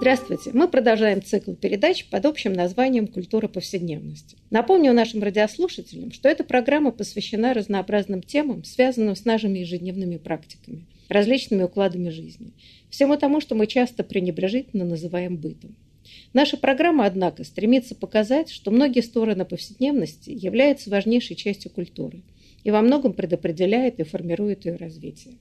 Здравствуйте! Мы продолжаем цикл передач под общим названием «Культура повседневности». Напомню нашим радиослушателям, что эта программа посвящена разнообразным темам, связанным с нашими ежедневными практиками, различными укладами жизни, всему тому, что мы часто пренебрежительно называем бытом. Наша программа, однако, стремится показать, что многие стороны повседневности являются важнейшей частью культуры и во многом предопределяет и формирует ее развитие.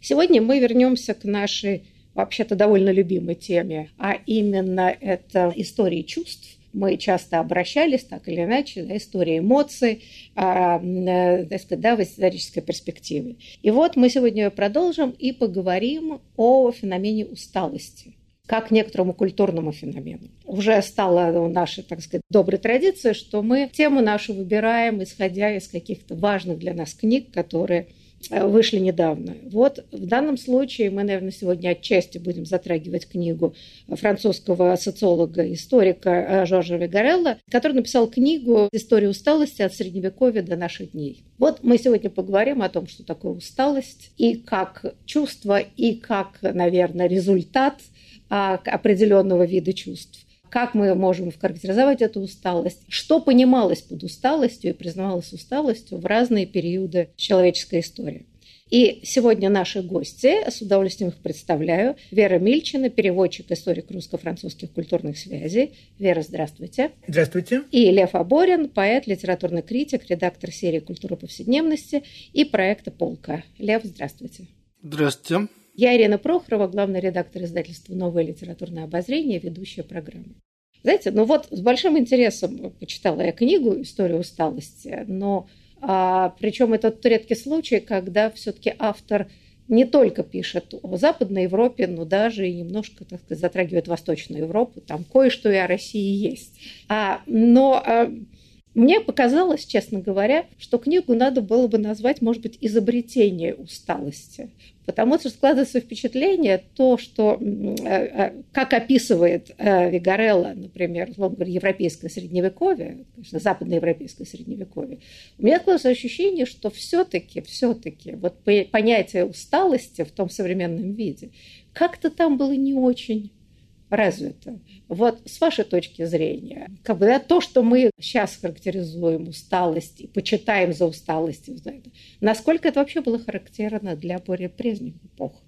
Сегодня мы вернемся к нашей вообще-то довольно любимой теме, а именно это истории чувств. Мы часто обращались так или иначе, да, история эмоций, а, э, так сказать, да, в исторической перспективе. И вот мы сегодня продолжим и поговорим о феномене усталости как некоторому культурному феномену. Уже стала нашей, так сказать, доброй традицией, что мы тему нашу выбираем, исходя из каких-то важных для нас книг, которые вышли недавно. Вот в данном случае мы, наверное, сегодня отчасти будем затрагивать книгу французского социолога, историка э, Жоржа Вигарелла, который написал книгу «История усталости от Средневековья до наших дней». Вот мы сегодня поговорим о том, что такое усталость, и как чувство, и как, наверное, результат а, определенного вида чувств как мы можем характеризовать эту усталость, что понималось под усталостью и признавалось усталостью в разные периоды человеческой истории. И сегодня наши гости, с удовольствием их представляю, Вера Мильчина, переводчик, историк русско-французских культурных связей. Вера, здравствуйте. Здравствуйте. И Лев Аборин, поэт, литературный критик, редактор серии «Культура повседневности» и проекта «Полка». Лев, здравствуйте. Здравствуйте. Я Ирина Прохорова, главный редактор издательства «Новое литературное обозрение», ведущая программы. Знаете, ну вот с большим интересом почитала я книгу «История усталости», но а, причем это тот редкий случай, когда все-таки автор не только пишет о Западной Европе, но даже и немножко, так сказать, затрагивает Восточную Европу, там кое-что и о России есть. А, но а, мне показалось, честно говоря, что книгу надо было бы назвать, может быть, «Изобретение усталости». Потому что складывается впечатление, то, что, э, э, как описывает э, Вигарелла, например, европейское средневековье, конечно, западноевропейское средневековье, у меня складывается ощущение, что все-таки, все-таки вот понятие усталости в том современном виде как-то там было не очень развито. Вот с вашей точки зрения, как бы, да, то, что мы сейчас характеризуем усталость и почитаем за усталостью, да, насколько это вообще было характерно для более прежних эпох?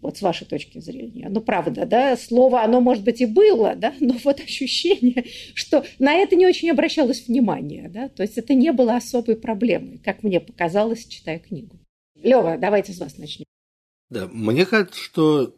Вот с вашей точки зрения. Ну, правда, да, слово, оно, может быть, и было, да, но вот ощущение, что на это не очень обращалось внимание, да, то есть это не было особой проблемой, как мне показалось, читая книгу. Лева, давайте с вас начнем. Да, мне кажется, что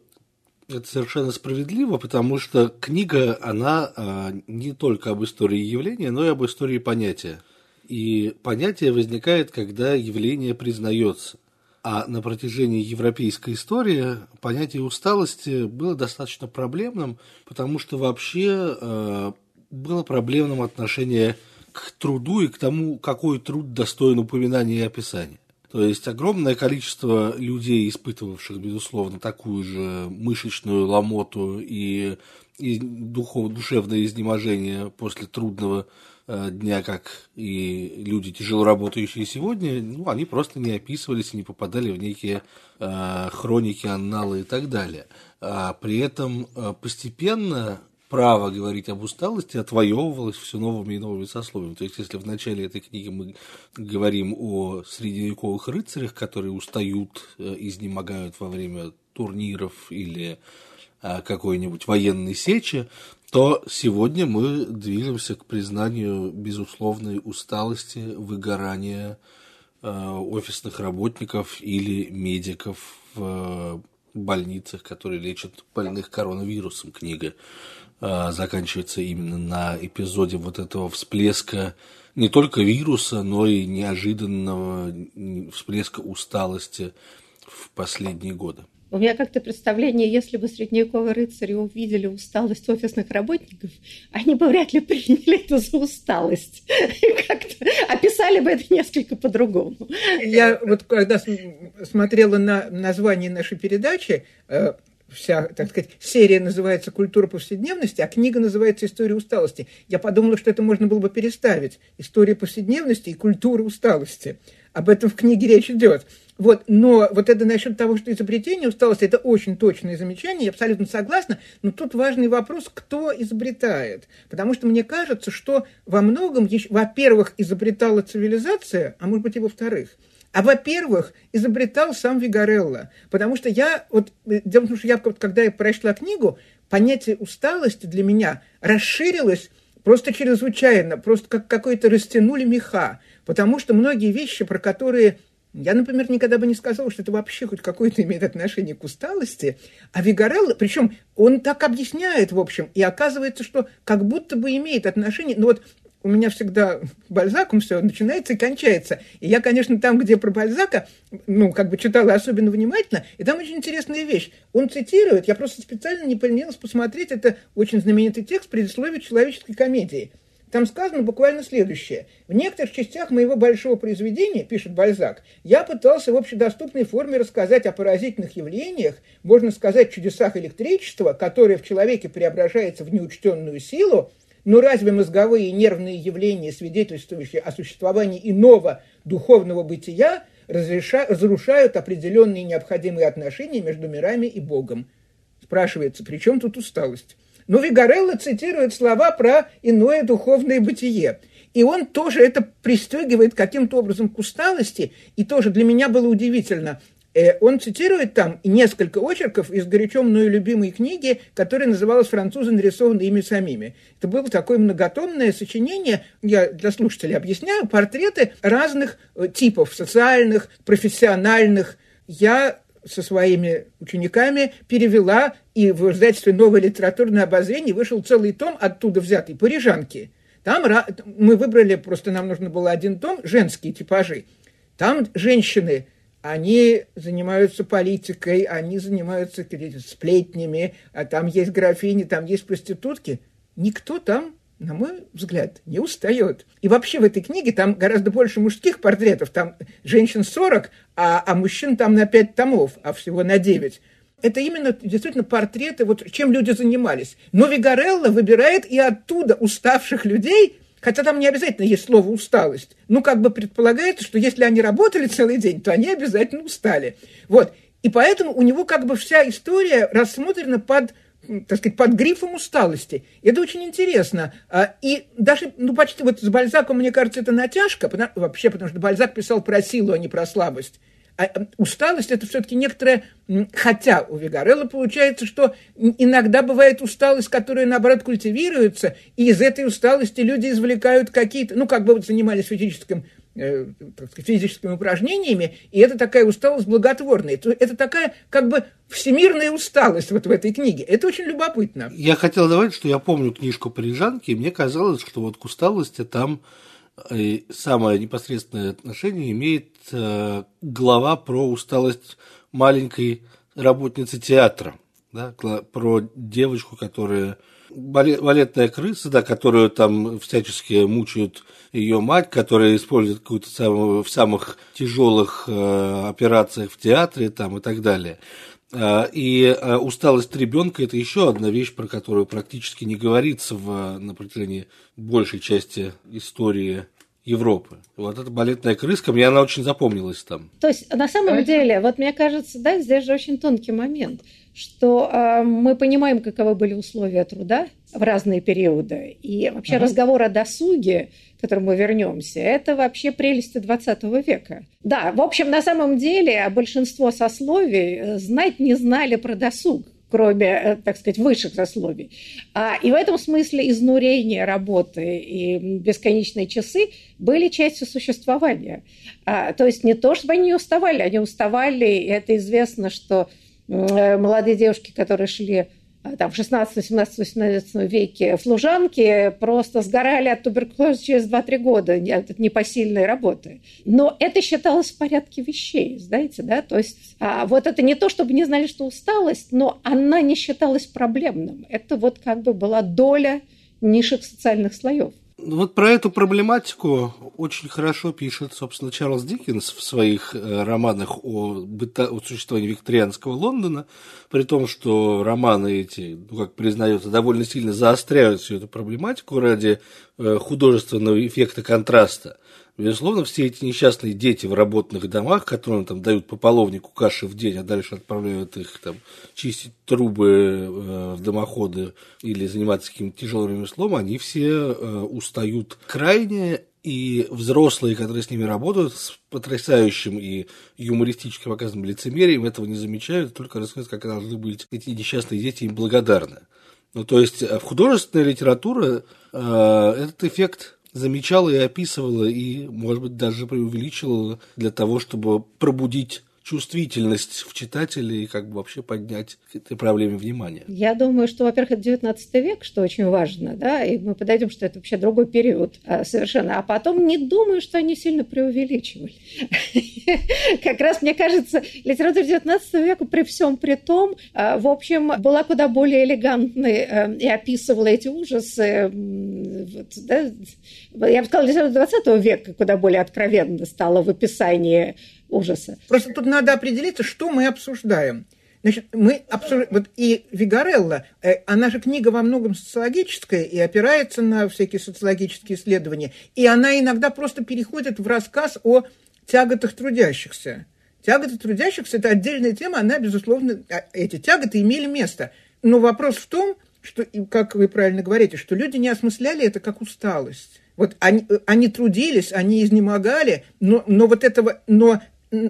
это совершенно справедливо, потому что книга, она а, не только об истории явления, но и об истории понятия. И понятие возникает, когда явление признается. А на протяжении европейской истории понятие усталости было достаточно проблемным, потому что вообще э, было проблемным отношение к труду и к тому, какой труд достоин упоминания и описания. То есть огромное количество людей, испытывавших, безусловно, такую же мышечную ломоту и, и духов, душевное изнеможение после трудного э, дня, как и люди, тяжело работающие сегодня, ну, они просто не описывались и не попадали в некие э, хроники, анналы и так далее. А при этом э, постепенно право говорить об усталости отвоевывалось все новыми и новыми сословиями. То есть, если в начале этой книги мы говорим о средневековых рыцарях, которые устают, э, изнемогают во время турниров или э, какой-нибудь военной сечи, то сегодня мы движемся к признанию безусловной усталости, выгорания э, офисных работников или медиков в больницах, которые лечат больных коронавирусом. Книга заканчивается именно на эпизоде вот этого всплеска не только вируса, но и неожиданного всплеска усталости в последние годы. У меня как-то представление, если бы средневековые рыцари увидели усталость офисных работников, они бы вряд ли приняли это за усталость. Как-то описали бы это несколько по-другому. Я вот когда смотрела на название нашей передачи, э, вся, так сказать, серия называется «Культура повседневности», а книга называется «История усталости». Я подумала, что это можно было бы переставить. «История повседневности» и «Культура усталости». Об этом в книге речь идет. Вот, но вот это насчет того, что изобретение усталости, это очень точное замечание, я абсолютно согласна, но тут важный вопрос, кто изобретает. Потому что мне кажется, что во многом, во-первых, изобретала цивилизация, а может быть и во-вторых, а во-первых, изобретал сам Вигарелло. Потому что я, вот, дело в том, что я, когда я прочла книгу, понятие усталости для меня расширилось просто чрезвычайно, просто как какой-то растянули меха. Потому что многие вещи, про которые я, например, никогда бы не сказала, что это вообще хоть какое-то имеет отношение к усталости. А Вигарелло, причем он так объясняет, в общем, и оказывается, что как будто бы имеет отношение. Ну вот у меня всегда Бальзаком все начинается и кончается. И я, конечно, там, где про Бальзака, ну, как бы читала особенно внимательно, и там очень интересная вещь. Он цитирует, я просто специально не поленилась посмотреть, это очень знаменитый текст предисловия человеческой комедии – там сказано буквально следующее. В некоторых частях моего большого произведения, пишет Бальзак, я пытался в общедоступной форме рассказать о поразительных явлениях, можно сказать, чудесах электричества, которое в человеке преображается в неучтенную силу, но разве мозговые и нервные явления, свидетельствующие о существовании иного духовного бытия, разрушают определенные необходимые отношения между мирами и Богом? Спрашивается, при чем тут усталость? Но Вигарелло цитирует слова про иное духовное бытие. И он тоже это пристегивает каким-то образом к усталости. И тоже для меня было удивительно. Э, он цитирует там несколько очерков из горячо мною любимой книги, которая называлась «Французы, нарисованные ими самими». Это было такое многотомное сочинение, я для слушателей объясняю, портреты разных э, типов, социальных, профессиональных. Я со своими учениками перевела, и в издательстве «Новое литературное обозрение» вышел целый том, оттуда взятый, «Парижанки». Там мы выбрали, просто нам нужно было один том, женские типажи. Там женщины, они занимаются политикой, они занимаются сплетнями, а там есть графини, там есть проститутки. Никто там на мой взгляд, не устает. И вообще в этой книге там гораздо больше мужских портретов. Там женщин 40, а, а мужчин там на 5 томов, а всего на 9. Это именно действительно портреты, вот чем люди занимались. Но Вигарелло выбирает и оттуда уставших людей, хотя там не обязательно есть слово «усталость». Ну, как бы предполагается, что если они работали целый день, то они обязательно устали. Вот. И поэтому у него как бы вся история рассмотрена под так сказать, под грифом усталости. Это очень интересно. А, и даже, ну, почти вот с Бальзаком, мне кажется, это натяжка, вообще, потому что Бальзак писал про силу, а не про слабость. А усталость это все-таки некоторая, хотя у Вигарелла получается, что иногда бывает усталость, которая наоборот культивируется, и из этой усталости люди извлекают какие-то, ну как бы занимались физическим Э, физическими упражнениями, и это такая усталость благотворная. Это такая как бы всемирная усталость вот в этой книге. Это очень любопытно. Я хотел добавить, что я помню книжку «Парижанки», и мне казалось, что вот к усталости там э, самое непосредственное отношение имеет э, глава про усталость маленькой работницы театра, да, про девочку, которая балетная крыса, да, которую там всячески мучают ее мать, которая использует какую-то самую, в самых тяжелых э, операциях в театре там, и так далее. Э, и усталость ребенка это еще одна вещь, про которую практически не говорится в, на протяжении большей части истории Европы. Вот эта балетная крыска, мне она очень запомнилась там. То есть, на самом деле, вот мне кажется, да, здесь же очень тонкий момент, что э, мы понимаем, каковы были условия труда в разные периоды. И вообще ага. разговор о досуге, к которому мы вернемся, это вообще прелести 20 века. Да, в общем, на самом деле большинство сословий знать не знали про досуг кроме, э, так сказать, высших сословий. А, и в этом смысле изнурение работы и бесконечные часы были частью существования. А, то есть не то, чтобы они уставали, они уставали, и это известно, что э, молодые девушки, которые шли там, в 16, 17, 18 веке флужанки просто сгорали от туберкулеза через 2-3 года от непосильной работы. Но это считалось в порядке вещей, знаете, да? То есть а, вот это не то, чтобы не знали, что усталость, но она не считалась проблемным. Это вот как бы была доля низших социальных слоев. Вот про эту проблематику очень хорошо пишет, собственно, Чарльз Диккенс в своих э, романах о, быта... о существовании викторианского Лондона, при том, что романы эти, ну, как признается, довольно сильно заостряют всю эту проблематику ради э, художественного эффекта контраста. Безусловно, все эти несчастные дети в работных домах, которым там дают по половнику каши в день, а дальше отправляют их там чистить трубы э, в дымоходы или заниматься каким-то тяжелым ремеслом, они все э, устают крайне, и взрослые, которые с ними работают, с потрясающим и юмористическим показанным лицемерием, этого не замечают, только рассказывают, как должны быть эти несчастные дети им благодарны. Ну, то есть, в художественной литературе э, этот эффект замечала и описывала, и, может быть, даже преувеличивала для того, чтобы пробудить чувствительность в читателе и как бы вообще поднять к этой проблеме внимание? Я думаю, что, во-первых, это 19 век, что очень важно, да, и мы подойдем, что это вообще другой период а, совершенно. А потом не думаю, что они сильно преувеличивали. Как раз, мне кажется, литература 19 века при всем при том, а, в общем, была куда более элегантной а, и описывала эти ужасы. Я бы сказала, литература 20 века куда более откровенно стала в описании ужаса. Просто тут надо определиться, что мы обсуждаем. Значит, мы обсуждаем... Вот и Вигарелла, э, она же книга во многом социологическая и опирается на всякие социологические исследования. И она иногда просто переходит в рассказ о тяготах трудящихся. Тяготы трудящихся – это отдельная тема, она, безусловно, а, эти тяготы имели место. Но вопрос в том, что, как вы правильно говорите, что люди не осмысляли это как усталость. Вот они, они трудились, они изнемогали, но, но вот этого, но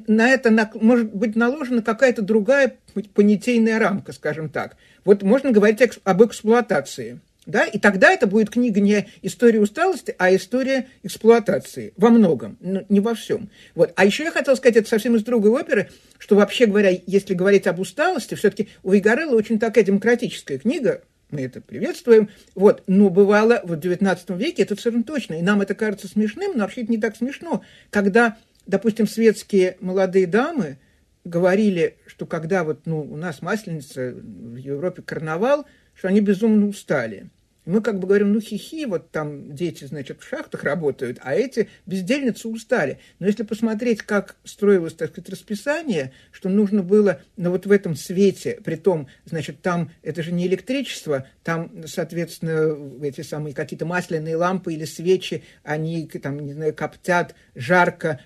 на это может быть наложена какая-то другая понятийная рамка, скажем так. Вот можно говорить об эксплуатации. Да? И тогда это будет книга не история усталости, а история эксплуатации. Во многом, но не во всем. Вот. А еще я хотела сказать, это совсем из другой оперы, что вообще говоря, если говорить об усталости, все-таки у Вигарелла очень такая демократическая книга, мы это приветствуем. Вот. Но бывало в XIX веке, это совершенно точно, и нам это кажется смешным, но вообще это не так смешно, когда допустим, светские молодые дамы говорили, что когда вот, ну, у нас масленица, в Европе карнавал, что они безумно устали. Мы как бы говорим, ну, хихи, вот там дети, значит, в шахтах работают, а эти бездельницы устали. Но если посмотреть, как строилось, так сказать, расписание, что нужно было, ну, вот в этом свете, при том, значит, там, это же не электричество, там, соответственно, эти самые какие-то масляные лампы или свечи, они, там, не знаю, коптят, жарко,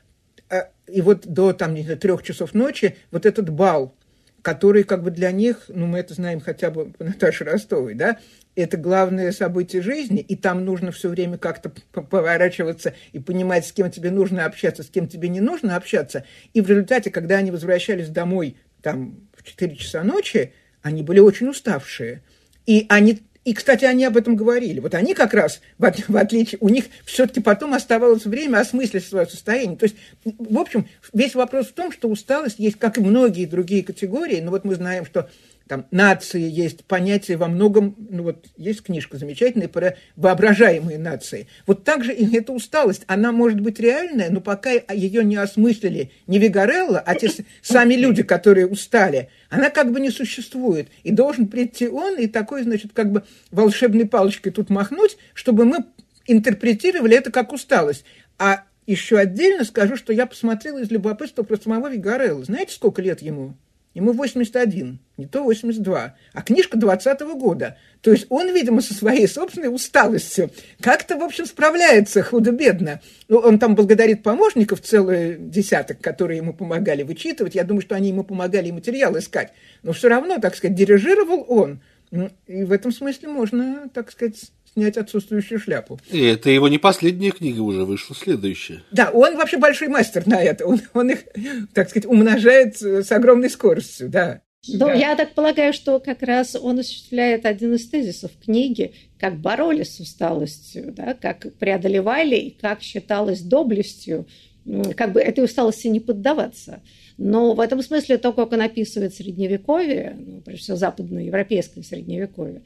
и вот до там, не знаю, трех часов ночи вот этот бал, который как бы для них, ну, мы это знаем хотя бы по Наташе Ростовой, да, это главное событие жизни, и там нужно все время как-то поворачиваться и понимать, с кем тебе нужно общаться, с кем тебе не нужно общаться. И в результате, когда они возвращались домой там в 4 часа ночи, они были очень уставшие. И они и, кстати, они об этом говорили. Вот они как раз, в, отличие, у них все-таки потом оставалось время осмыслить свое состояние. То есть, в общем, весь вопрос в том, что усталость есть, как и многие другие категории. Но вот мы знаем, что там нации есть понятие во многом, ну вот есть книжка замечательная про воображаемые нации. Вот так же и эта усталость, она может быть реальная, но пока ее не осмыслили не Вигарелла, а те сами люди, которые устали, она как бы не существует. И должен прийти он и такой, значит, как бы волшебной палочкой тут махнуть, чтобы мы интерпретировали это как усталость. А еще отдельно скажу, что я посмотрела из любопытства про самого Вигарелла. Знаете, сколько лет ему? Ему 81, не то 82, а книжка 20 -го года. То есть он, видимо, со своей собственной усталостью как-то, в общем, справляется худо-бедно. Ну, он там благодарит помощников, целый десяток, которые ему помогали вычитывать. Я думаю, что они ему помогали материал искать. Но все равно, так сказать, дирижировал он. И в этом смысле можно, так сказать, снять отсутствующую шляпу. И это его не последняя книга уже вышла, следующая. Да, он вообще большой мастер на это. Он, он их, так сказать, умножает с огромной скоростью, да. Ну, да. я так полагаю, что как раз он осуществляет один из тезисов книги, как боролись с усталостью, да, как преодолевали и как считалось доблестью как бы этой усталости не поддаваться. Но в этом смысле то, как он описывает Средневековье, ну, прежде всего западноевропейское Средневековье,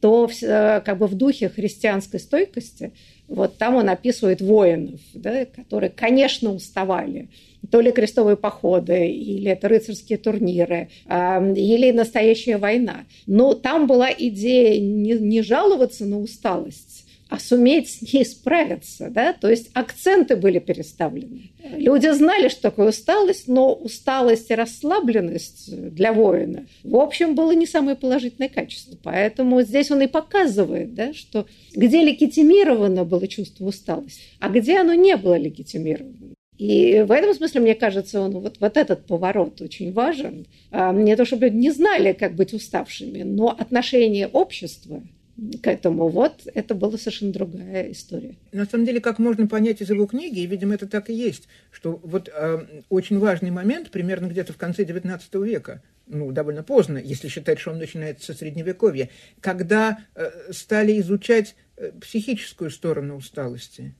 то э, как бы в духе христианской стойкости, вот там он описывает воинов, да, которые, конечно, уставали, то ли крестовые походы, или это рыцарские турниры, или настоящая война. Но там была идея не, не жаловаться на усталость, а суметь с ней справиться, да, то есть акценты были переставлены. Люди знали, что такое усталость, но усталость и расслабленность для воина, в общем, было не самое положительное качество. Поэтому здесь он и показывает, да, что где легитимировано было чувство усталости, а где оно не было легитимировано. И в этом смысле, мне кажется, он, вот, вот этот поворот очень важен. А, не то, чтобы люди не знали, как быть уставшими, но отношение общества к этому. Вот это была совершенно другая история. На самом деле, как можно понять из его книги, и, видимо, это так и есть, что вот э, очень важный момент, примерно где-то в конце XIX века, ну, довольно поздно, если считать, что он начинается со Средневековья, когда э, стали изучать э, психическую сторону усталости.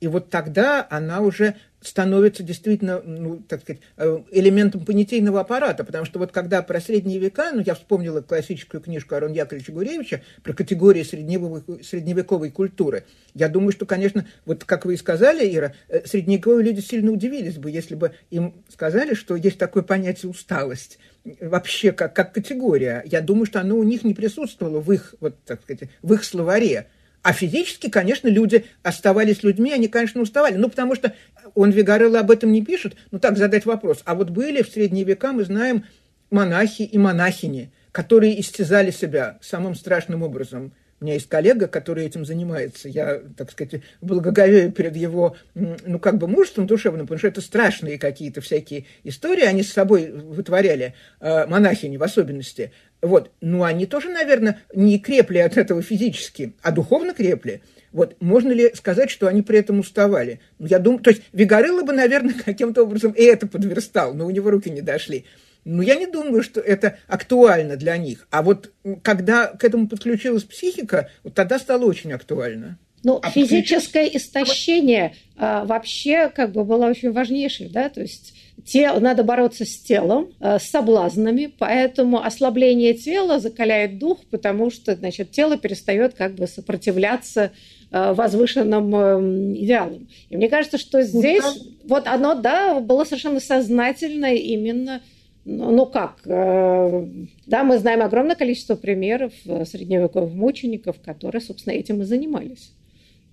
И вот тогда она уже становится действительно, ну, так сказать, э, элементом понятийного аппарата, потому что вот когда про средние века, ну, я вспомнила классическую книжку Арона Яковлевича Гуревича про категории средневековой, средневековой культуры, я думаю, что, конечно, вот как вы и сказали, Ира, э, средневековые люди сильно удивились бы, если бы им сказали, что есть такое понятие усталость вообще как, как категория. Я думаю, что оно у них не присутствовало в их, вот, так сказать, в их словаре. А физически, конечно, люди оставались людьми, они, конечно, уставали. Ну, потому что он Вигарелло об этом не пишет. Ну, так задать вопрос. А вот были в средние века, мы знаем, монахи и монахини, которые истязали себя самым страшным образом – у меня есть коллега, который этим занимается. Я, так сказать, благоговею перед его, ну, как бы мужеством душевным, потому что это страшные какие-то всякие истории они с собой вытворяли, э, монахини в особенности. Вот. Ну, они тоже, наверное, не крепли от этого физически, а духовно крепли. Вот. Можно ли сказать, что они при этом уставали? Я думаю, то есть Вигарелло бы, наверное, каким-то образом и это подверстал, но у него руки не дошли. Ну, я не думаю, что это актуально для них. А вот когда к этому подключилась психика, вот тогда стало очень актуально. Ну, а физическое подключ... истощение а, вообще как бы было очень важнейшее, да, то есть те, надо бороться с телом, а, с соблазнами, поэтому ослабление тела закаляет дух, потому что, значит, тело перестает как бы сопротивляться а, возвышенным эм, идеалам. И мне кажется, что здесь вот оно, да, было совершенно сознательно именно ну, ну как, э, да, мы знаем огромное количество примеров э, средневековых мучеников, которые, собственно, этим и занимались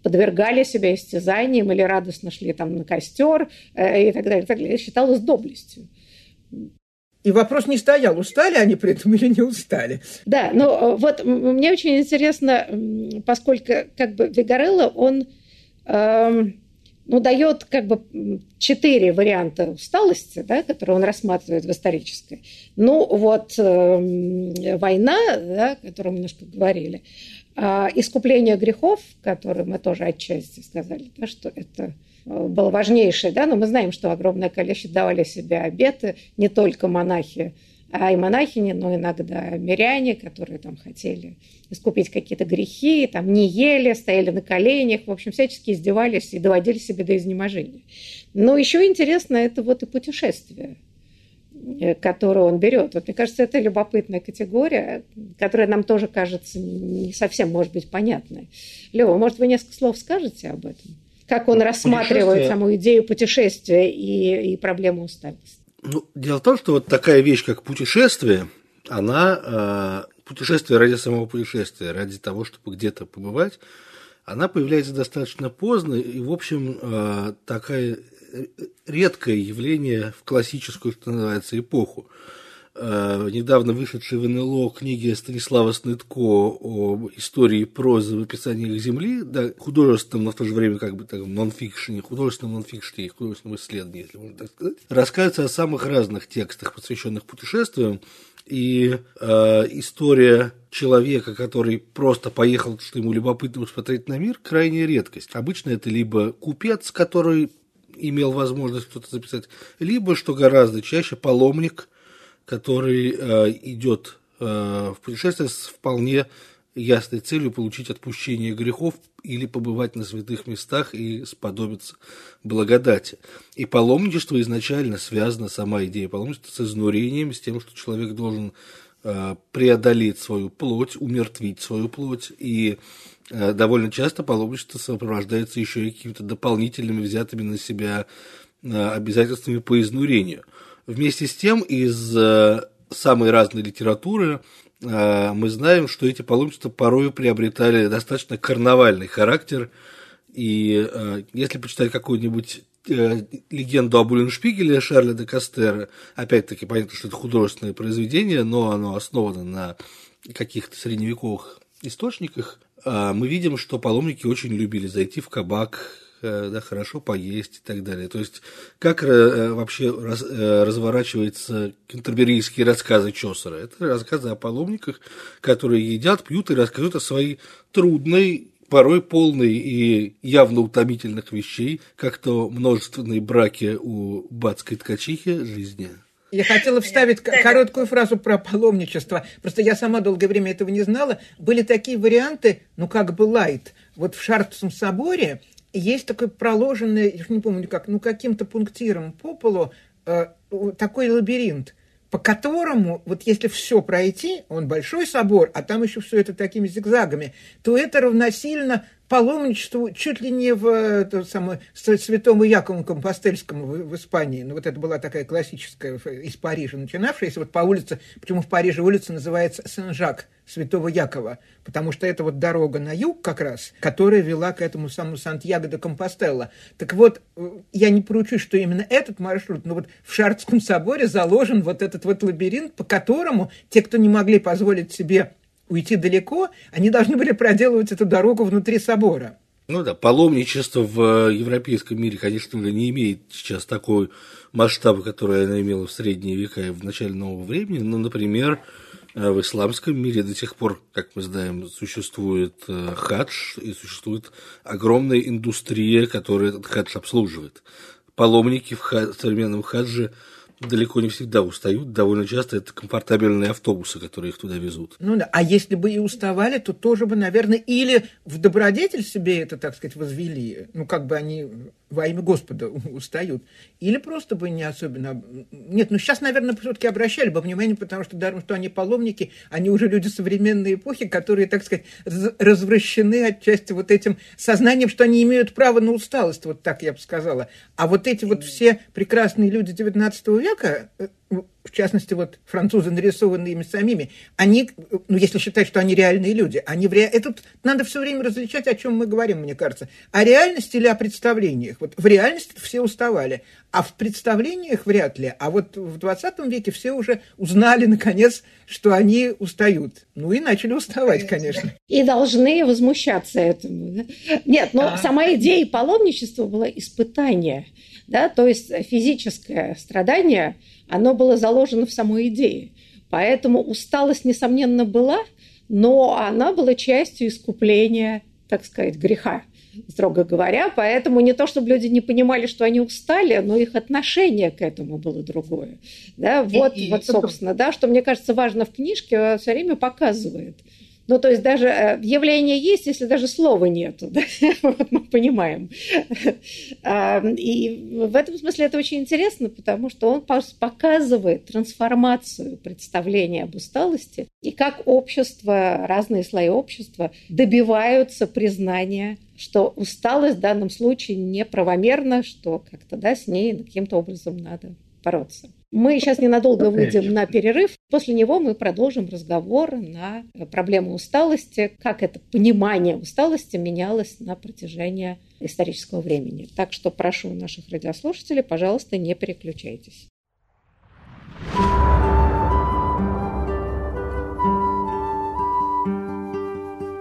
подвергали себя истязаниям или радостно шли там на костер э, и так далее, и так далее. Считалось доблестью. И вопрос не стоял, устали они при этом или не устали. Да, ну вот мне очень интересно, поскольку как бы Вигарелло, он эм, ну, дает как бы четыре варианта усталости, да, которые он рассматривает в исторической. Ну, вот э, война, да, о которой мы немножко говорили, э, искупление грехов, которые мы тоже отчасти сказали, да, что это э, было важнейшее, да, но мы знаем, что огромное количество давали себе обеты, не только монахи, а и монахини, но иногда миряне, которые там хотели искупить какие-то грехи, там не ели, стояли на коленях, в общем, всячески издевались и доводили себя до изнеможения. Но еще интересно это вот и путешествие, э, которое он берет. Вот мне кажется, это любопытная категория, которая нам тоже кажется не совсем, может быть, понятной. Лева, может, вы несколько слов скажете об этом? Как он рассматривает саму идею путешествия и, и проблему усталости? Ну, дело в том, что вот такая вещь, как путешествие, она, э, путешествие ради самого путешествия, ради того, чтобы где-то побывать, она появляется достаточно поздно, и, в общем, э, такое редкое явление в классическую, что называется, эпоху. Э, недавно вышедшей в НЛО книги Станислава Снытко о истории прозы в описаниях Земли, да, художественном, но в то же время как бы так, нонфикшене, художественном нонфикшене художественном исследовании, если можно так сказать, рассказывается о самых разных текстах, посвященных путешествиям, и э, история человека, который просто поехал, что ему любопытно посмотреть на мир, крайняя редкость. Обычно это либо купец, который имел возможность что-то записать, либо, что гораздо чаще, паломник – который э, идет э, в путешествие с вполне ясной целью получить отпущение грехов или побывать на святых местах и сподобиться благодати. И паломничество изначально связано, сама идея паломничества, с изнурением, с тем, что человек должен э, преодолеть свою плоть, умертвить свою плоть. И довольно часто паломничество сопровождается еще и какими-то дополнительными взятыми на себя обязательствами по изнурению. Вместе с тем из самой разной литературы а, мы знаем, что эти паломничества порой приобретали достаточно карнавальный характер. И а, если почитать какую-нибудь э, легенду об Уллиншпигеле Шарля де Кастера, опять-таки понятно, что это художественное произведение, но оно основано на каких-то средневековых источниках, мы видим, что паломники очень любили зайти в кабак, Э, да, хорошо поесть и так далее. То есть, как э, вообще раз, э, разворачиваются кентерберийские рассказы Чосера? Это рассказы о паломниках, которые едят, пьют и рассказывают о своей трудной порой полной и явно утомительных вещей, как то множественные браки у бацкой ткачихи жизни. Я хотела вставить короткую фразу про паломничество. Просто я сама долгое время этого не знала. Были такие варианты, ну как бы лайт. Вот в Шарпском соборе есть такой проложенный, я не помню как, ну каким-то пунктиром по полу э, такой лабиринт, по которому, вот если все пройти, он большой собор, а там еще все это такими зигзагами, то это равносильно паломничеству чуть ли не в самое, Святому Якову Компостельскому в, в Испании. Ну, вот это была такая классическая из Парижа начинавшаяся. Вот по улице, почему в Париже улица называется Сен-Жак, Святого Якова, потому что это вот дорога на юг как раз, которая вела к этому самому Сантьяго де Компостелло. Так вот, э, я не поручусь, что именно этот маршрут, но вот в Шардском соборе заложен вот этот вот лабиринт, по которому те, кто не могли позволить себе уйти далеко, они должны были проделывать эту дорогу внутри собора. Ну да, паломничество в европейском мире, конечно, не имеет сейчас такой масштаба, который оно имело в средние века и в начале нового времени. Но, например, э, в исламском мире до сих пор, как мы знаем, существует э, хадж и существует огромная индустрия, которая этот хадж обслуживает. Паломники в современном хадже – далеко не всегда устают. Довольно часто это комфортабельные автобусы, которые их туда везут. Ну да, а если бы и уставали, то тоже бы, наверное, или в добродетель себе это, так сказать, возвели. Ну, как бы они во имя Господа устают. Или просто бы не особенно... Нет, ну сейчас, наверное, все-таки обращали бы внимание, потому что даром, что они паломники, они уже люди современной эпохи, которые, так сказать, развращены отчасти вот этим сознанием, что они имеют право на усталость, вот так я бы сказала. А вот эти вот все прекрасные люди XIX века, э, в частности, вот французы, нарисованные ими самими, они, ну, если считать, что они реальные люди, они в ре... это надо все время различать, о чем мы говорим, мне кажется. О реальности или о представлениях. Вот в реальности все уставали, а в представлениях вряд ли. А вот в 20 веке все уже узнали, наконец, что они устают. Ну и начали уставать, конечно. И должны возмущаться этому. Нет, но а. сама идея паломничества была испытание. Да? То есть физическое страдание – оно было заложено в самой идее. Поэтому усталость, несомненно, была, но она была частью искупления, так сказать, греха, строго говоря. Поэтому не то, чтобы люди не понимали, что они устали, но их отношение к этому было другое. Да, вот, и, вот собственно, да, что мне кажется важно в книжке, все время показывает – ну, то есть даже э, явление есть, если даже слова нету. Да? Вот мы понимаем. И в этом смысле это очень интересно, потому что он показывает трансформацию представления об усталости и как общество, разные слои общества добиваются признания что усталость в данном случае неправомерна, что как-то да, с ней каким-то образом надо бороться. Мы сейчас ненадолго выйдем на перерыв. После него мы продолжим разговор на проблему усталости, как это понимание усталости менялось на протяжении исторического времени. Так что прошу наших радиослушателей, пожалуйста, не переключайтесь.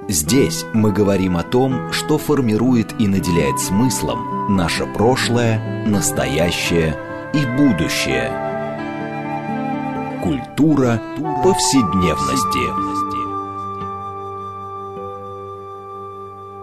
Здесь мы говорим о том, что формирует и наделяет смыслом наше прошлое, настоящее и будущее – Культура повседневности.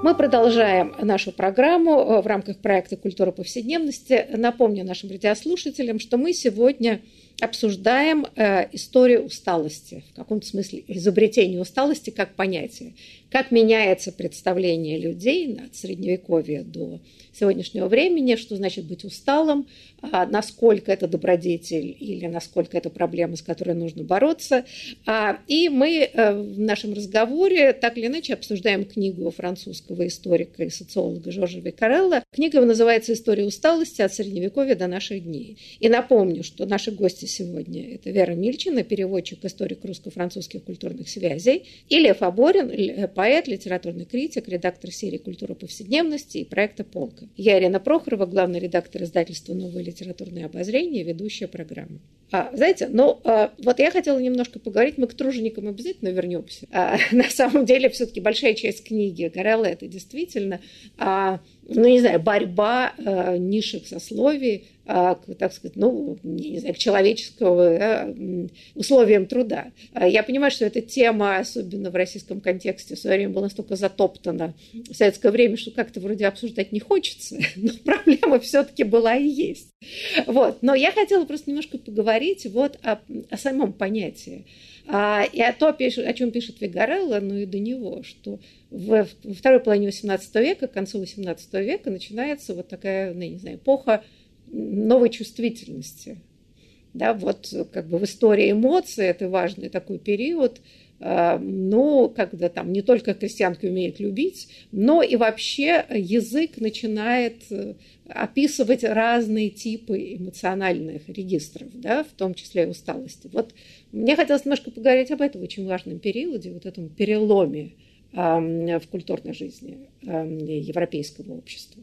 Мы продолжаем нашу программу э, в рамках проекта «Культура повседневности». Напомню нашим радиослушателям, что мы сегодня обсуждаем э, историю усталости, в каком-то смысле изобретение усталости как понятие, как меняется представление людей от средневековья до сегодняшнего времени, что значит быть усталым, а, насколько это добродетель или насколько это проблема, с которой нужно бороться. А, и мы э, в нашем разговоре так или иначе обсуждаем книгу французского историка и социолога Жоржа Викарелла. Книга называется «История усталости от Средневековья до наших дней». И напомню, что наши гости сегодня – это Вера Мильчина, переводчик, историк русско-французских культурных связей, и Лев Аборин, поэт, литературный критик, редактор серии «Культура повседневности» и проекта «Полка». Я Ирина Прохорова, главный редактор издательства «Новое литературное обозрение», ведущая программы. А, знаете, ну, а, вот я хотела немножко поговорить, мы к труженикам обязательно вернемся. А, на самом деле, все-таки большая часть книги Горелла – это действительно а, ну, не знаю, борьба э, низших сословий, э, так сказать, ну, не знаю, к человеческого э, условиям труда. А я понимаю, что эта тема, особенно в российском контексте, в свое время была настолько затоптана в советское время, что как-то вроде обсуждать не хочется, но проблема все-таки была и есть. Вот. Но я хотела просто немножко поговорить вот о, о самом понятии. А, и о, то, о чем пишет Вигарелло, ну и до него, что во второй половине XVIII века, к концу XVIII века начинается вот такая, ну, не знаю, эпоха новой чувствительности. Да, вот как бы в истории эмоций это важный такой период, ну, когда там не только крестьянки умеют любить, но и вообще язык начинает э, описывать разные типы эмоциональных регистров, да, в том числе и усталости. Вот мне хотелось немножко поговорить об этом очень важном периоде, вот этом переломе в культурной жизни европейского общества.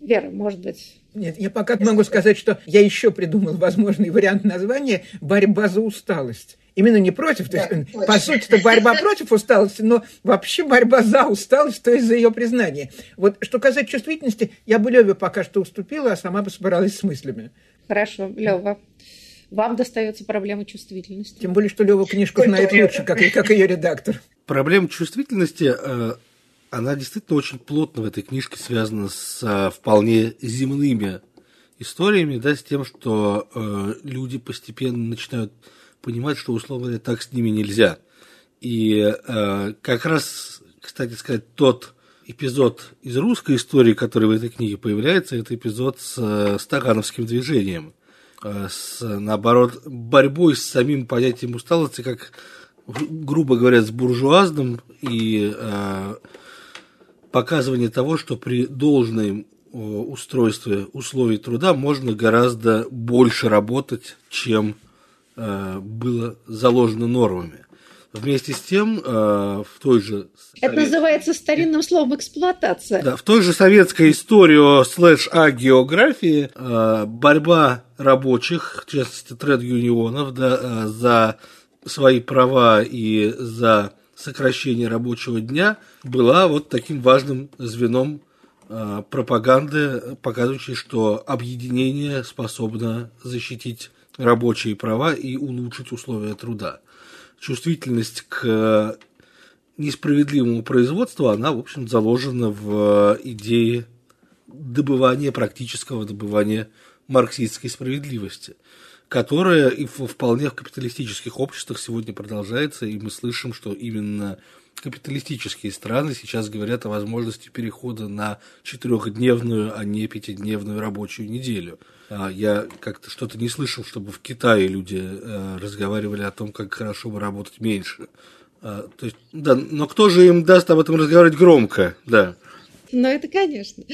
Вера, может быть... Нет, я пока могу сказать, что я еще придумал возможный вариант названия «борьба за усталость». Именно не против, то есть, по сути, это борьба против усталости, но вообще борьба за усталость, то есть за ее признание. Вот что касается чувствительности, я бы Леве пока что уступила, а сама бы собиралась с мыслями. Хорошо, Лева вам достается проблема чувствительности. Тем более, что Лева книжку знает лучше, как, как ее редактор. Проблема чувствительности, э, она действительно очень плотно в этой книжке связана с э, вполне земными историями, да, с тем, что э, люди постепенно начинают понимать, что, условно говоря, так с ними нельзя. И как раз, кстати сказать, тот эпизод из русской истории, который в этой книге появляется, это эпизод с Стахановским движением – Э, с, наоборот, борьбой с самим понятием усталости, как, грубо говоря, с буржуазным и э, показывание того, что при должном э, устройстве условий труда можно гораздо больше работать, чем э, было заложено нормами. Вместе с тем, э, в той же... Это совет... называется старинным словом эксплуатация. Да, в той же советской истории слэш а географии борьба рабочих, в частности тред-юнионов, да, за свои права и за сокращение рабочего дня была вот таким важным звеном пропаганды, показывающей, что объединение способно защитить рабочие права и улучшить условия труда. Чувствительность к несправедливому производству, она, в общем, заложена в идее добывания, практического добывания марксистской справедливости, которая и вполне в капиталистических обществах сегодня продолжается, и мы слышим, что именно капиталистические страны сейчас говорят о возможности перехода на четырехдневную, а не пятидневную рабочую неделю. А, я как-то что-то не слышал, чтобы в Китае люди э, разговаривали о том, как хорошо бы работать меньше. А, то есть, да, но кто же им даст об этом разговаривать громко, да. Ну, это конечно.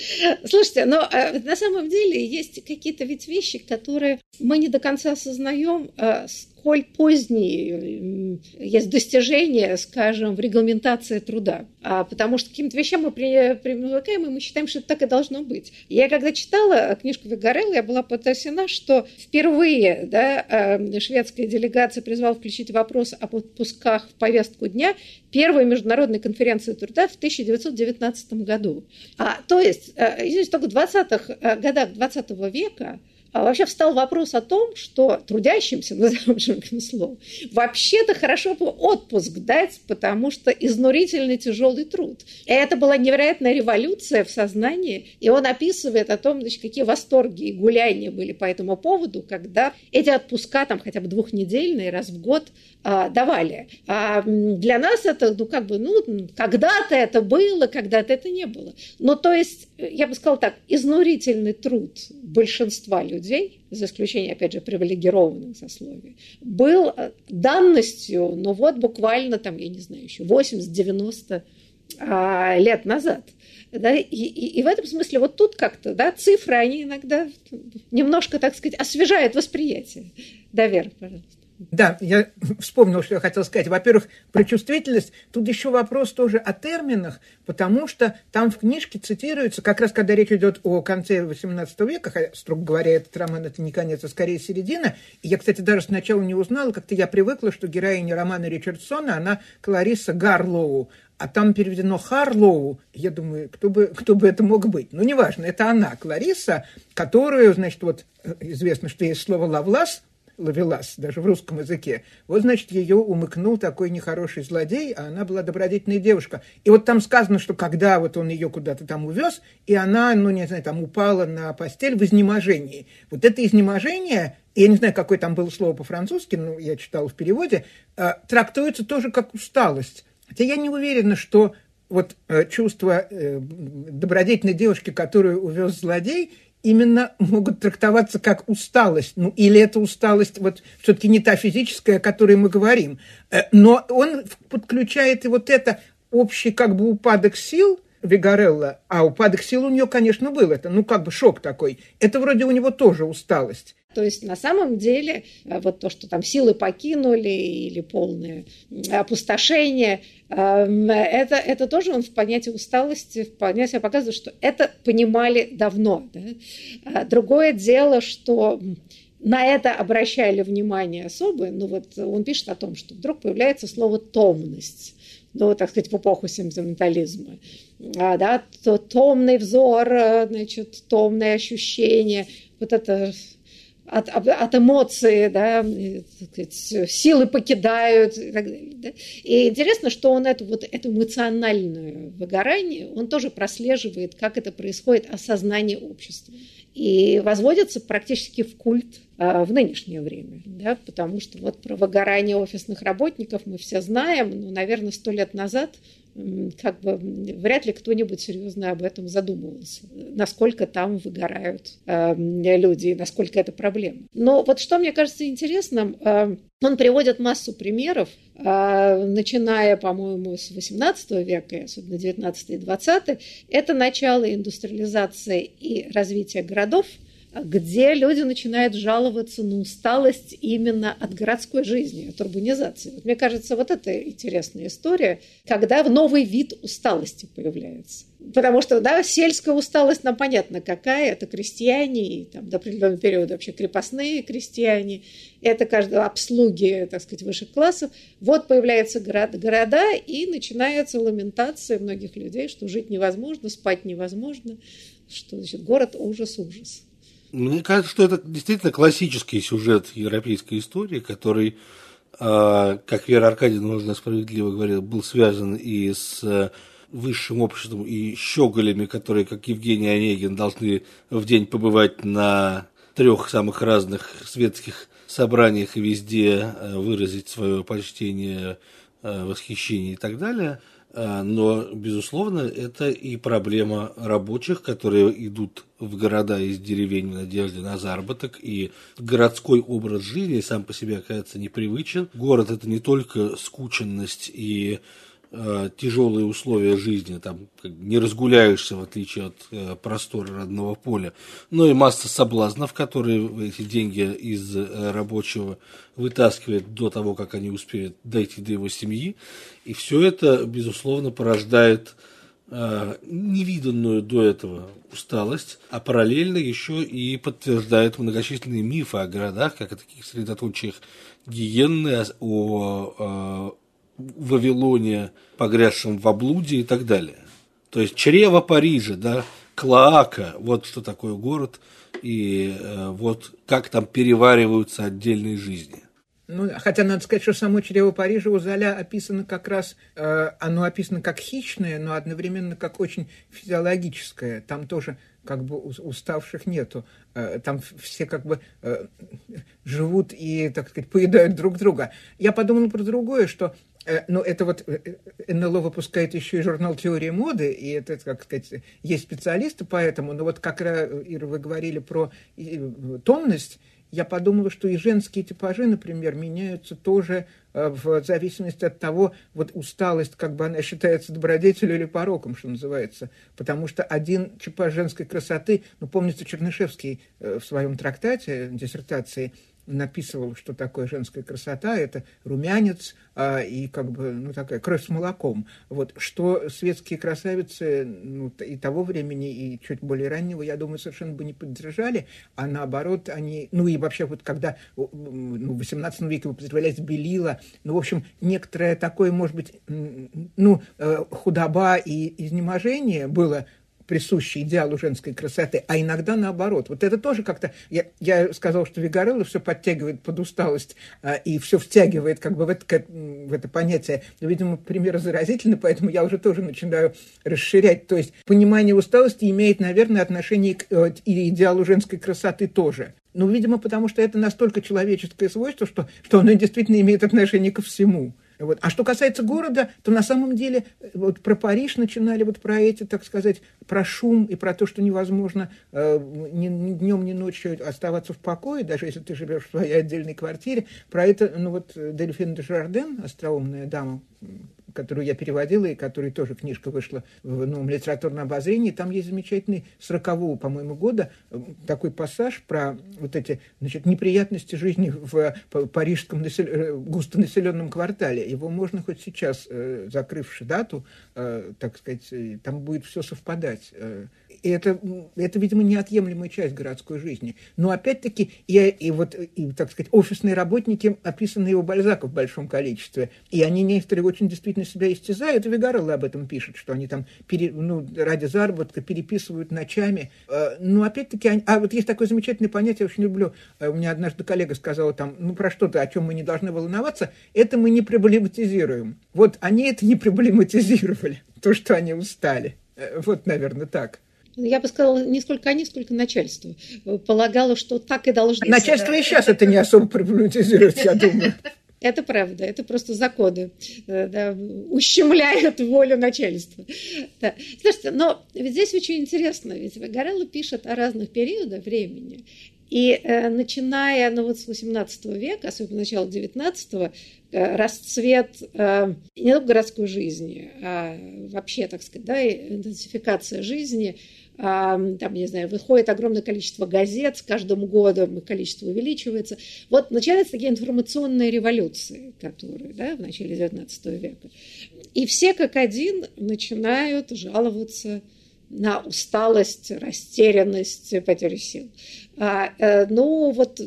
Слушайте, но э, на самом деле есть какие-то ведь вещи, которые мы не до конца осознаем, э, сколь поздние есть достижения, скажем, в регламентации труда. А, потому что каким-то вещам мы привыкаем, и мы считаем, что так и должно быть. Я когда читала книжку Вигарелла, я была потрясена, что впервые да, э, шведская делегация призвала включить вопрос об отпусках в повестку дня первой международной конференции труда в 1919 году. А, то есть, э, извините, только в 20-х э, годах 20 века а вообще встал вопрос о том, что трудящимся, назовем широким словом, вообще-то хорошо бы отпуск дать, потому что изнурительный тяжелый труд. И это была невероятная революция в сознании, и он описывает о том, значит, какие восторги и гуляния были по этому поводу, когда эти отпуска, там хотя бы двухнедельные, раз в год, а, давали. А для нас это, ну, как бы, ну, когда-то это было, когда-то это не было. Но, то есть, я бы сказала так, изнурительный труд большинства людей, за исключением, опять же, привилегированных сословий, был э, данностью, ну, вот буквально, там, я не знаю, еще 80-90 а, лет назад. Да, и, и, и в этом смысле вот тут как-то, да, цифры, они иногда немножко, так сказать, освежают восприятие. Да, Вера, пожалуйста. Да, я вспомнил, что я хотел сказать. Во-первых, про чувствительность. Тут еще вопрос тоже о терминах, потому что там в книжке цитируется, как раз когда речь идет о конце XVIII века, строго говоря, этот роман это не конец, а скорее середина. И я, кстати, даже сначала не узнала, как-то я привыкла, что героиня романа Ричардсона, она Клариса Гарлоу, а там переведено Харлоу. Я думаю, кто бы, кто бы это мог быть. Ну, неважно, это она, Клариса, которую, значит, вот э, известно, что есть слово «лавлас», Лавелас, даже в русском языке. Вот, значит, ее умыкнул такой нехороший злодей, а она была добродетельная девушка. И вот там сказано, что когда вот он ее куда-то там увез, и она, ну, не знаю, там упала на постель в изнеможении. Вот это изнеможение, я не знаю, какое там было слово по-французски, но я читал в переводе, э, трактуется тоже как усталость. Хотя я не уверена, что вот э, чувство э, добродетельной девушки, которую увез злодей, именно могут трактоваться как усталость. Ну, или это усталость, вот все-таки не та физическая, о которой мы говорим. Э, но он подключает и вот это общий как бы упадок сил Вигарелла, а упадок сил у нее, конечно, был. Это, ну, как бы шок такой. Это вроде у него тоже усталость. То есть на самом деле э, вот то, что там силы покинули или полное опустошение, эм, это, это тоже он в понятии усталости вполне себе показывает, что это понимали давно. Да? А другое дело, что на это обращали внимание особое. Ну вот он пишет о том, что вдруг появляется слово «томность» ну, так сказать, в эпоху сентиментализма. А, да, то томный взор, э, значит, томное ощущение, вот это от, от эмоций, да, силы покидают и так далее. Да? И интересно, что он эту, вот, это эмоциональное выгорание, он тоже прослеживает, как это происходит осознание общества. И возводится практически в культ а, в нынешнее время, да, потому что вот про выгорание офисных работников мы все знаем, но, наверное, сто лет назад как бы вряд ли кто-нибудь серьезно об этом задумывался, насколько там выгорают э, люди и насколько это проблема. Но вот что мне кажется интересным, э, он приводит массу примеров, э, начиная, по-моему, с XVIII века, особенно XIX и XX, это начало индустриализации и развития городов – где люди начинают жаловаться на усталость именно от городской жизни, от урбанизации. Вот мне кажется, вот это интересная история, когда новый вид усталости появляется. Потому что, да, сельская усталость нам понятно какая. Это крестьяне, и там до определенного периода вообще крепостные крестьяне. Это каждого обслуги, так сказать, высших классов. Вот появляются город, города, и начинается ламентация многих людей, что жить невозможно, спать невозможно, что, значит, город ужас-ужас. Мне кажется, что это действительно классический сюжет европейской истории, который, а, как Вера Аркадьевна уже справедливо говорила, был связан и с высшим обществом, и щеголями, которые, как Евгений Онегин, должны в день побывать на трех самых разных светских собраниях и везде а, выразить свое почтение, а, восхищение и так далее – но, безусловно, это и проблема рабочих, которые идут в города из деревень в надежде на заработок, и городской образ жизни сам по себе оказывается непривычен. Город – это не только скученность и э, тяжелые условия жизни, там не разгуляешься, в отличие от э, простора родного поля, но и масса соблазнов, которые эти деньги из э, рабочего вытаскивает до того, как они успеют дойти до его семьи. И все это, безусловно, порождает э, невиданную до этого усталость, а параллельно еще и подтверждает многочисленные мифы о городах, как о таких средоточиях гиенны, о, о Вавилоне, погрязшем в облуде и так далее. То есть чрево Парижа, да, клоака, вот что такое город, и э, вот как там перевариваются отдельные жизни. Ну, хотя надо сказать, что само чрево Парижа у Золя описано как раз, э, оно описано как хищное, но одновременно как очень физиологическое. Там тоже как бы уставших нету. Э, там все как бы э, живут и, так сказать, поедают друг друга. Я подумал про другое, что э, ну, это вот НЛО выпускает еще и журнал «Теория моды», и это, как сказать, есть специалисты по этому, но вот как, Ира, вы говорили про томность, я подумала, что и женские типажи, например, меняются тоже э, в зависимости от того, вот усталость, как бы она считается добродетелью или пороком, что называется. Потому что один типаж женской красоты, ну, помнится, Чернышевский э, в своем трактате, диссертации, написывал, что такое женская красота, это румянец а, и как бы, ну, такая кровь с молоком. Вот, что светские красавицы ну, и того времени, и чуть более раннего, я думаю, совершенно бы не поддержали, а наоборот, они, ну, и вообще вот когда ну, в XVIII веке употреблялись белила, ну, в общем, некоторое такое, может быть, ну, э, худоба и изнеможение было присущий идеалу женской красоты, а иногда наоборот. Вот это тоже как-то... Я, я сказал, что Вигарелло все подтягивает под усталость а, и все втягивает как бы в это, в это понятие. Но, видимо, пример заразительный, поэтому я уже тоже начинаю расширять. То есть понимание усталости имеет, наверное, отношение к э, и идеалу женской красоты тоже. Ну, видимо, потому что это настолько человеческое свойство, что, что оно действительно имеет отношение ко всему. Вот. А что касается города, то на самом деле вот про Париж начинали вот про эти, так сказать, про шум и про то, что невозможно э, ни, ни днем, ни ночью оставаться в покое, даже если ты живешь в своей отдельной квартире. Про это, ну вот Дельфин де Жарден, остроумная дама, которую я переводила, и которой тоже книжка вышла в новом литературном обозрении. Там есть замечательный 40 по-моему, года э, такой пассаж про вот эти значит, неприятности жизни в парижском насел... Э, густонаселенном квартале. Его можно хоть сейчас, э, закрывши дату, так сказать, там будет все совпадать. И это, это, видимо, неотъемлемая часть городской жизни. Но опять-таки, и, и вот, и, так сказать, офисные работники описаны его Бальзака в большом количестве. И они некоторые очень действительно себя истязают. И об этом пишет, что они там пере, ну, ради заработка переписывают ночами. Э, но опять-таки, они, а вот есть такое замечательное понятие, я очень люблю. Э, у меня однажды коллега сказала там, ну про что-то, о чем мы не должны волноваться, это мы не проблематизируем. Вот они это не проблематизировали, то, что они устали. Э, вот, наверное, так я бы сказала, не сколько они, сколько начальство. Полагало, что так и должно Начальство и сейчас это не особо проблематизирует, я думаю. Это правда, это просто законы э, да, ущемляют волю начальства. Да. Слушайте, но ведь здесь очень интересно, ведь Горелло пишет о разных периодах времени, и э, начиная ну, вот с 18 века, особенно начала 19 э, расцвет э, не только городской жизни, а вообще, так сказать, да, интенсификация жизни – там, не знаю, выходит огромное количество газет, с каждым годом количество увеличивается. Вот начинаются такие информационные революции, которые да, в начале XIX века. И все как один начинают жаловаться на усталость, растерянность, потерю сил. А, э, ну, вот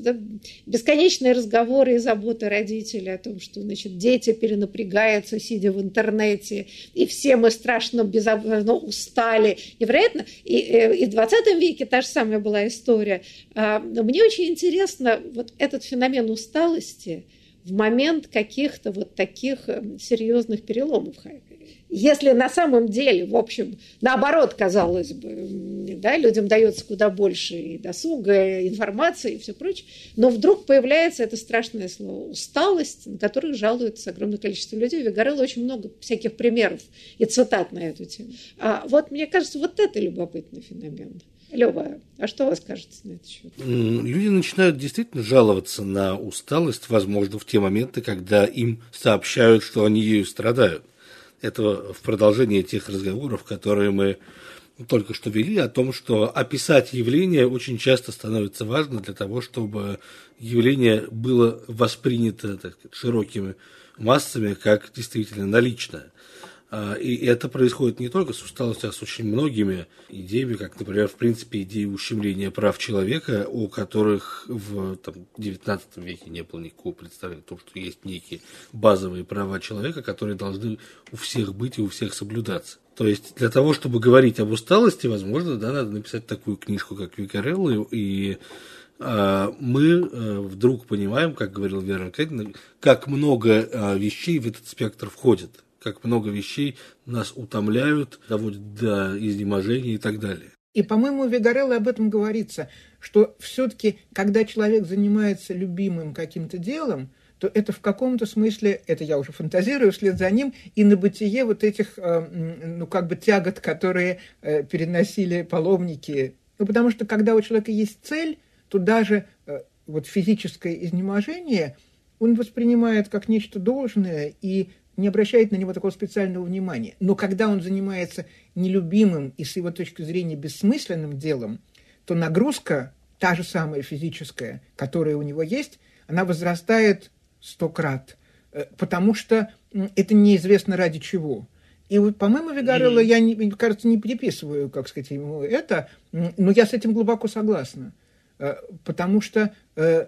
бесконечные разговоры и заботы родителей о том, что значит, дети перенапрягаются, сидя в интернете, и все мы страшно безобразно устали. Невероятно. И, э, и в 20 веке та же самая была история. А, мне очень интересно вот этот феномен усталости в момент каких-то вот таких э, серьезных переломов если на самом деле, в общем, наоборот, казалось бы, да, людям дается куда больше и досуга, информации и все прочее, но вдруг появляется это страшное слово усталость, на которую жалуется огромное количество людей. У Вигарелла очень много всяких примеров и цитат на эту тему. А вот мне кажется, вот это любопытный феномен. Лева, а что вы скажете на этот счет? Люди начинают действительно жаловаться на усталость, возможно, в те моменты, когда им сообщают, что они ею страдают это в продолжении тех разговоров, которые мы только что вели, о том, что описать явление очень часто становится важно для того, чтобы явление было воспринято так, широкими массами как действительно наличное. А, и это происходит не только с усталостью, а с очень многими идеями, как, например, в принципе, идеи ущемления прав человека, у которых в там, 19 веке не было никакого представления о том, что есть некие базовые права человека, которые должны у всех быть и у всех соблюдаться. То есть для того, чтобы говорить об усталости, возможно, да, надо написать такую книжку, как Викарелло, и а, мы э, вдруг понимаем, как говорил Вера Кэдина, как много а, вещей в этот спектр входит как много вещей нас утомляют, доводят до изнеможения и так далее. И, по-моему, Вигарелло об этом говорится, что все-таки, когда человек занимается любимым каким-то делом, то это в каком-то смысле, это я уже фантазирую вслед за ним, и на бытие вот этих, э, ну, как бы тягот, которые э, переносили паломники. Ну, потому что когда у человека есть цель, то даже э, вот физическое изнеможение он воспринимает как нечто должное, и не обращает на него такого специального внимания. Но когда он занимается нелюбимым и с его точки зрения бессмысленным делом, то нагрузка, та же самая физическая, которая у него есть, она возрастает сто крат, э, потому что это неизвестно ради чего. И вот, по-моему, Вигарелло, я, не, кажется, не переписываю, как сказать, ему это, но я с этим глубоко согласна. Э, потому что э,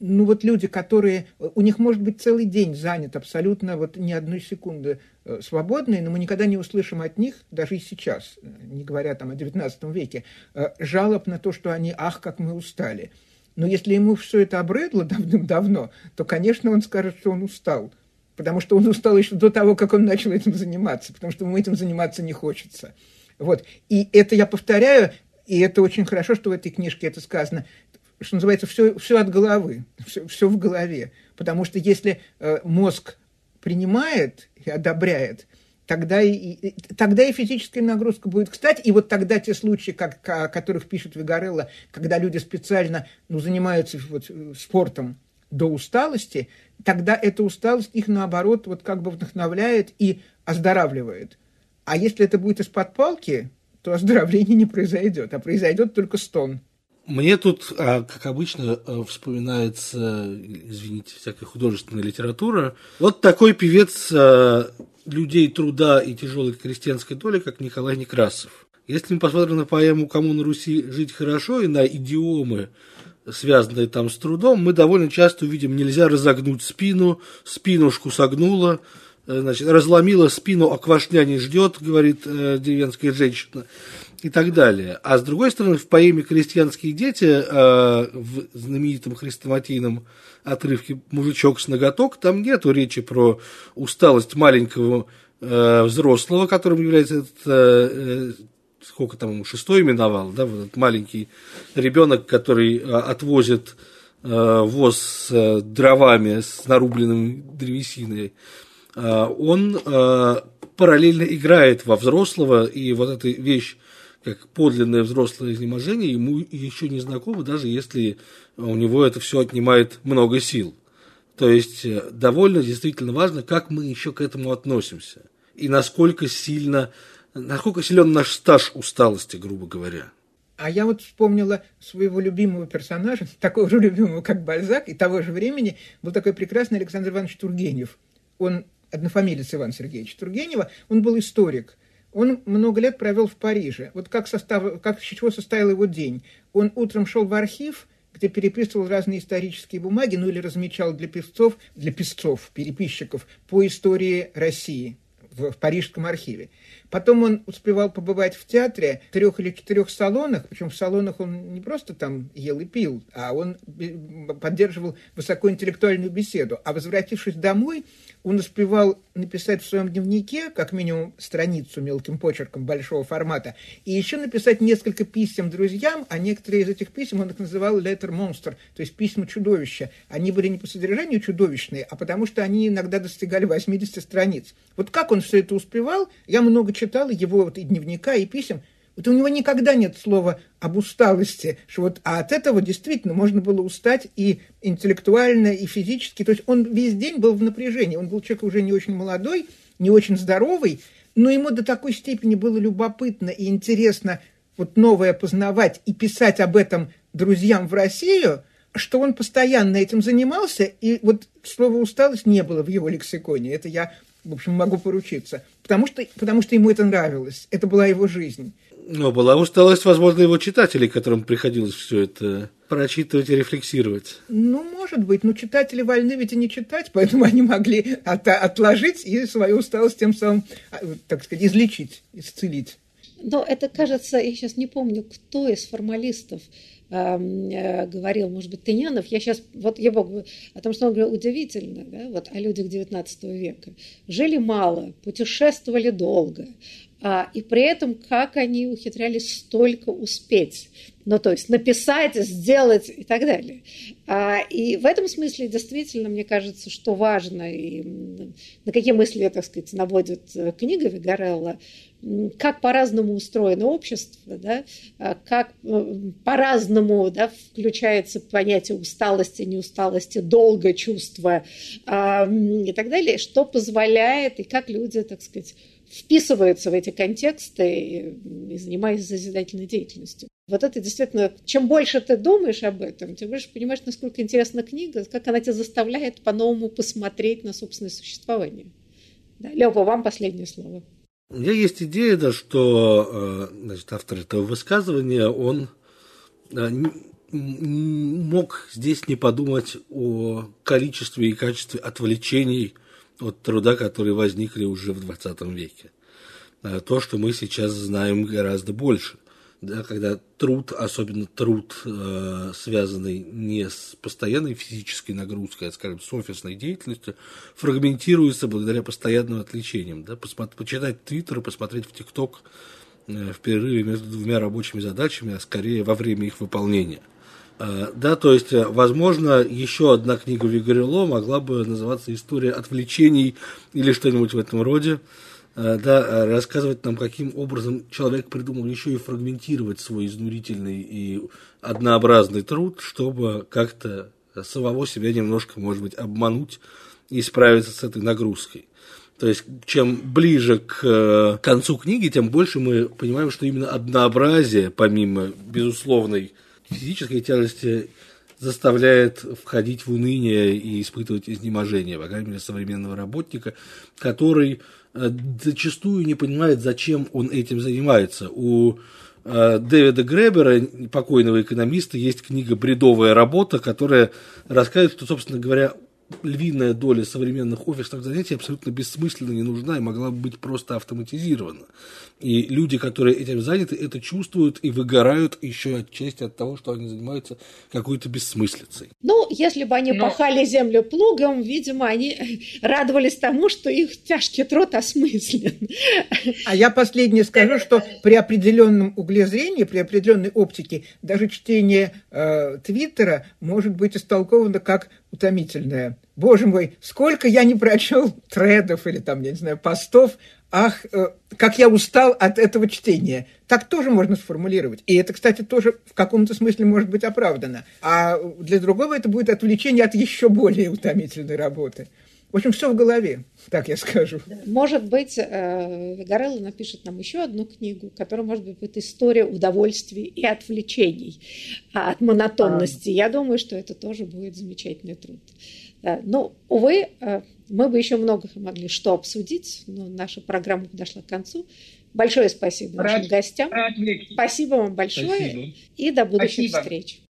ну вот люди, которые, у них может быть целый день занят абсолютно вот ни одной секунды э, свободной, но мы никогда не услышим от них, даже и сейчас, э, не говоря там о XIX веке, э, жалоб на то, что они, ах, как мы устали. Но если ему все это обрыдло давным-давно, то, конечно, он скажет, что он устал. Потому что он устал еще до того, как он начал этим заниматься, потому что ему этим заниматься не хочется. Вот. И это я повторяю, и это очень хорошо, что в этой книжке это сказано что называется, все, все от головы, все, все в голове. Потому что если э, мозг принимает и одобряет, тогда и, и, тогда и физическая нагрузка будет. Кстати, и вот тогда те случаи, как, о которых пишет Вигарелло, когда люди специально ну, занимаются вот, спортом до усталости, тогда эта усталость их, наоборот, вот как бы вдохновляет и оздоравливает. А если это будет из-под палки, то оздоровление не произойдет, а произойдет только стон. Мне тут, а, как обычно, э, вспоминается, извините, всякая художественная литература. Вот такой певец э, людей труда и тяжелой крестьянской доли, как Николай Некрасов. Если мы посмотрим на поэму «Кому на Руси жить хорошо» и на идиомы, связанные там с трудом, мы довольно часто увидим «нельзя разогнуть спину», «спинушку согнула», э, значит, разломила спину, а квашня не ждет, говорит деревенская женщина и так далее. А с другой стороны, в поэме «Крестьянские дети» э, в знаменитом хрестоматийном отрывке «Мужичок с ноготок» там нету речи про усталость маленького э, взрослого, которым является этот, э, сколько там шестой именовал, да, вот этот маленький ребенок, который отвозит воз с дровами, с нарубленной древесиной, он параллельно играет во взрослого, и вот эта вещь как подлинное взрослое изнеможение, ему еще не знакомо, даже если у него это все отнимает много сил. То есть э, довольно действительно важно, как мы еще к этому относимся. И насколько сильно, насколько силен наш стаж усталости, грубо говоря. А я вот вспомнила своего любимого персонажа, такого же любимого, как Бальзак, и того же времени был такой прекрасный Александр Иванович Тургенев. Он однофамилец Ивана Сергеевича Тургенева, он был историк. Он много лет провел в Париже. Вот как, состав, как из чего состоял его день. Он утром шел в архив, где переписывал разные исторические бумаги, ну или размечал для певцов, для песцов, переписчиков по истории России в, в Парижском архиве. Потом он успевал побывать в театре, в трех или четырех салонах, причем в салонах он не просто там ел и пил, а он поддерживал высокоинтеллектуальную беседу. А возвратившись домой, он успевал написать в своем дневнике, как минимум, страницу мелким почерком большого формата, и еще написать несколько писем друзьям, а некоторые из этих писем он их называл letter monster, то есть письма чудовища. Они были не по содержанию чудовищные, а потому что они иногда достигали 80 страниц. Вот как он все это успевал, я много читал его вот и дневника, и писем, вот у него никогда нет слова об усталости, что вот, а от этого действительно можно было устать и интеллектуально, и физически. То есть он весь день был в напряжении. Он был человек уже не очень молодой, не очень здоровый, но ему до такой степени было любопытно и интересно вот новое познавать и писать об этом друзьям в Россию, что он постоянно этим занимался, и вот слова «усталость» не было в его лексиконе. Это я в общем, могу поручиться. Потому что, потому что ему это нравилось. Это была его жизнь. Но была усталость, возможно, его читателей, которым приходилось все это прочитывать и рефлексировать. Ну, может быть. Но читатели вольны ведь и не читать, поэтому они могли от, отложить и свою усталость тем самым, а, так сказать, излечить, исцелить. Но это, кажется, я сейчас не помню, кто из формалистов говорил, может быть, Тынянов, я сейчас, вот я бог, о том, что он говорил удивительно, да, вот о людях XIX века. Жили мало, путешествовали долго, а, и при этом как они ухитрялись столько успеть. Ну, то есть написать, сделать и так далее. А, и в этом смысле действительно, мне кажется, что важно, и на какие мысли, так сказать, наводит э, книга Вигарелла, как по-разному устроено общество, да, а как э, по-разному да, включается понятие усталости, неусталости, долга, чувства а, и так далее, что позволяет и как люди, так сказать, вписываются в эти контексты и, и занимаются созидательной деятельностью. Вот это действительно, чем больше ты думаешь об этом, тем больше понимаешь, насколько интересна книга, как она тебя заставляет по-новому посмотреть на собственное существование. Да, Лёва, вам последнее слово. У меня есть идея, да, что э, значит, автор этого высказывания, он э, мог здесь не подумать о количестве и качестве отвлечений от труда, которые возникли уже в 20 веке. Э, то, что мы сейчас знаем гораздо больше. Да, когда труд, особенно труд, э, связанный не с постоянной физической нагрузкой, а, скажем, с офисной деятельностью, фрагментируется благодаря постоянным отвлечениям. Да, посмотреть, почитать Твиттер посмотреть в ТикТок э, в перерыве между двумя рабочими задачами, а скорее во время их выполнения. Э, да, то есть, возможно, еще одна книга Вигарело могла бы называться «История отвлечений» или что-нибудь в этом роде. Э, да, рассказывать нам, каким образом человек придумал еще и фрагментировать свой изнурительный и однообразный труд, чтобы как-то самого себя немножко, может быть, обмануть и справиться с этой нагрузкой. То есть, чем ближе к концу книги, тем больше мы понимаем, что именно однообразие, помимо безусловной физической тяжести заставляет входить в уныние и испытывать изнеможение, по крайней мере, современного работника, который э, зачастую не понимает, зачем он этим занимается. У э, Дэвида Гребера, покойного экономиста, есть книга «Бредовая работа», которая рассказывает, что, собственно говоря, львиная доля современных офисных занятий абсолютно бессмысленно не нужна и могла бы быть просто автоматизирована. И люди, которые этим заняты, это чувствуют и выгорают еще отчасти от того, что они занимаются какой-то бессмыслицей. Ну, если бы они Но... пахали землю плугом, видимо, они радовались тому, что их тяжкий труд осмыслен. А я последнее скажу, что при определенном угле зрения, при определенной оптике, даже чтение э, Твиттера может быть истолковано как утомительное. Боже мой, сколько я не прочел тредов или там, я не знаю, постов, ах, э, как я устал от этого чтения. Так тоже можно сформулировать. И это, кстати, тоже в каком-то смысле может быть оправдано. А для другого это будет отвлечение от еще более утомительной работы. В общем, все в голове, так я скажу. Может быть, э, Горелло напишет нам еще одну книгу, которая, может быть, будет история удовольствий и отвлечений от монотонности. А... Я думаю, что это тоже будет замечательный труд. Но, ну, увы, э, мы бы еще много могли что обсудить, но наша программа подошла к концу. Большое спасибо нашим гостям. Спасибо вам большое. Спасибо. И до будущих Спасибо. встреч.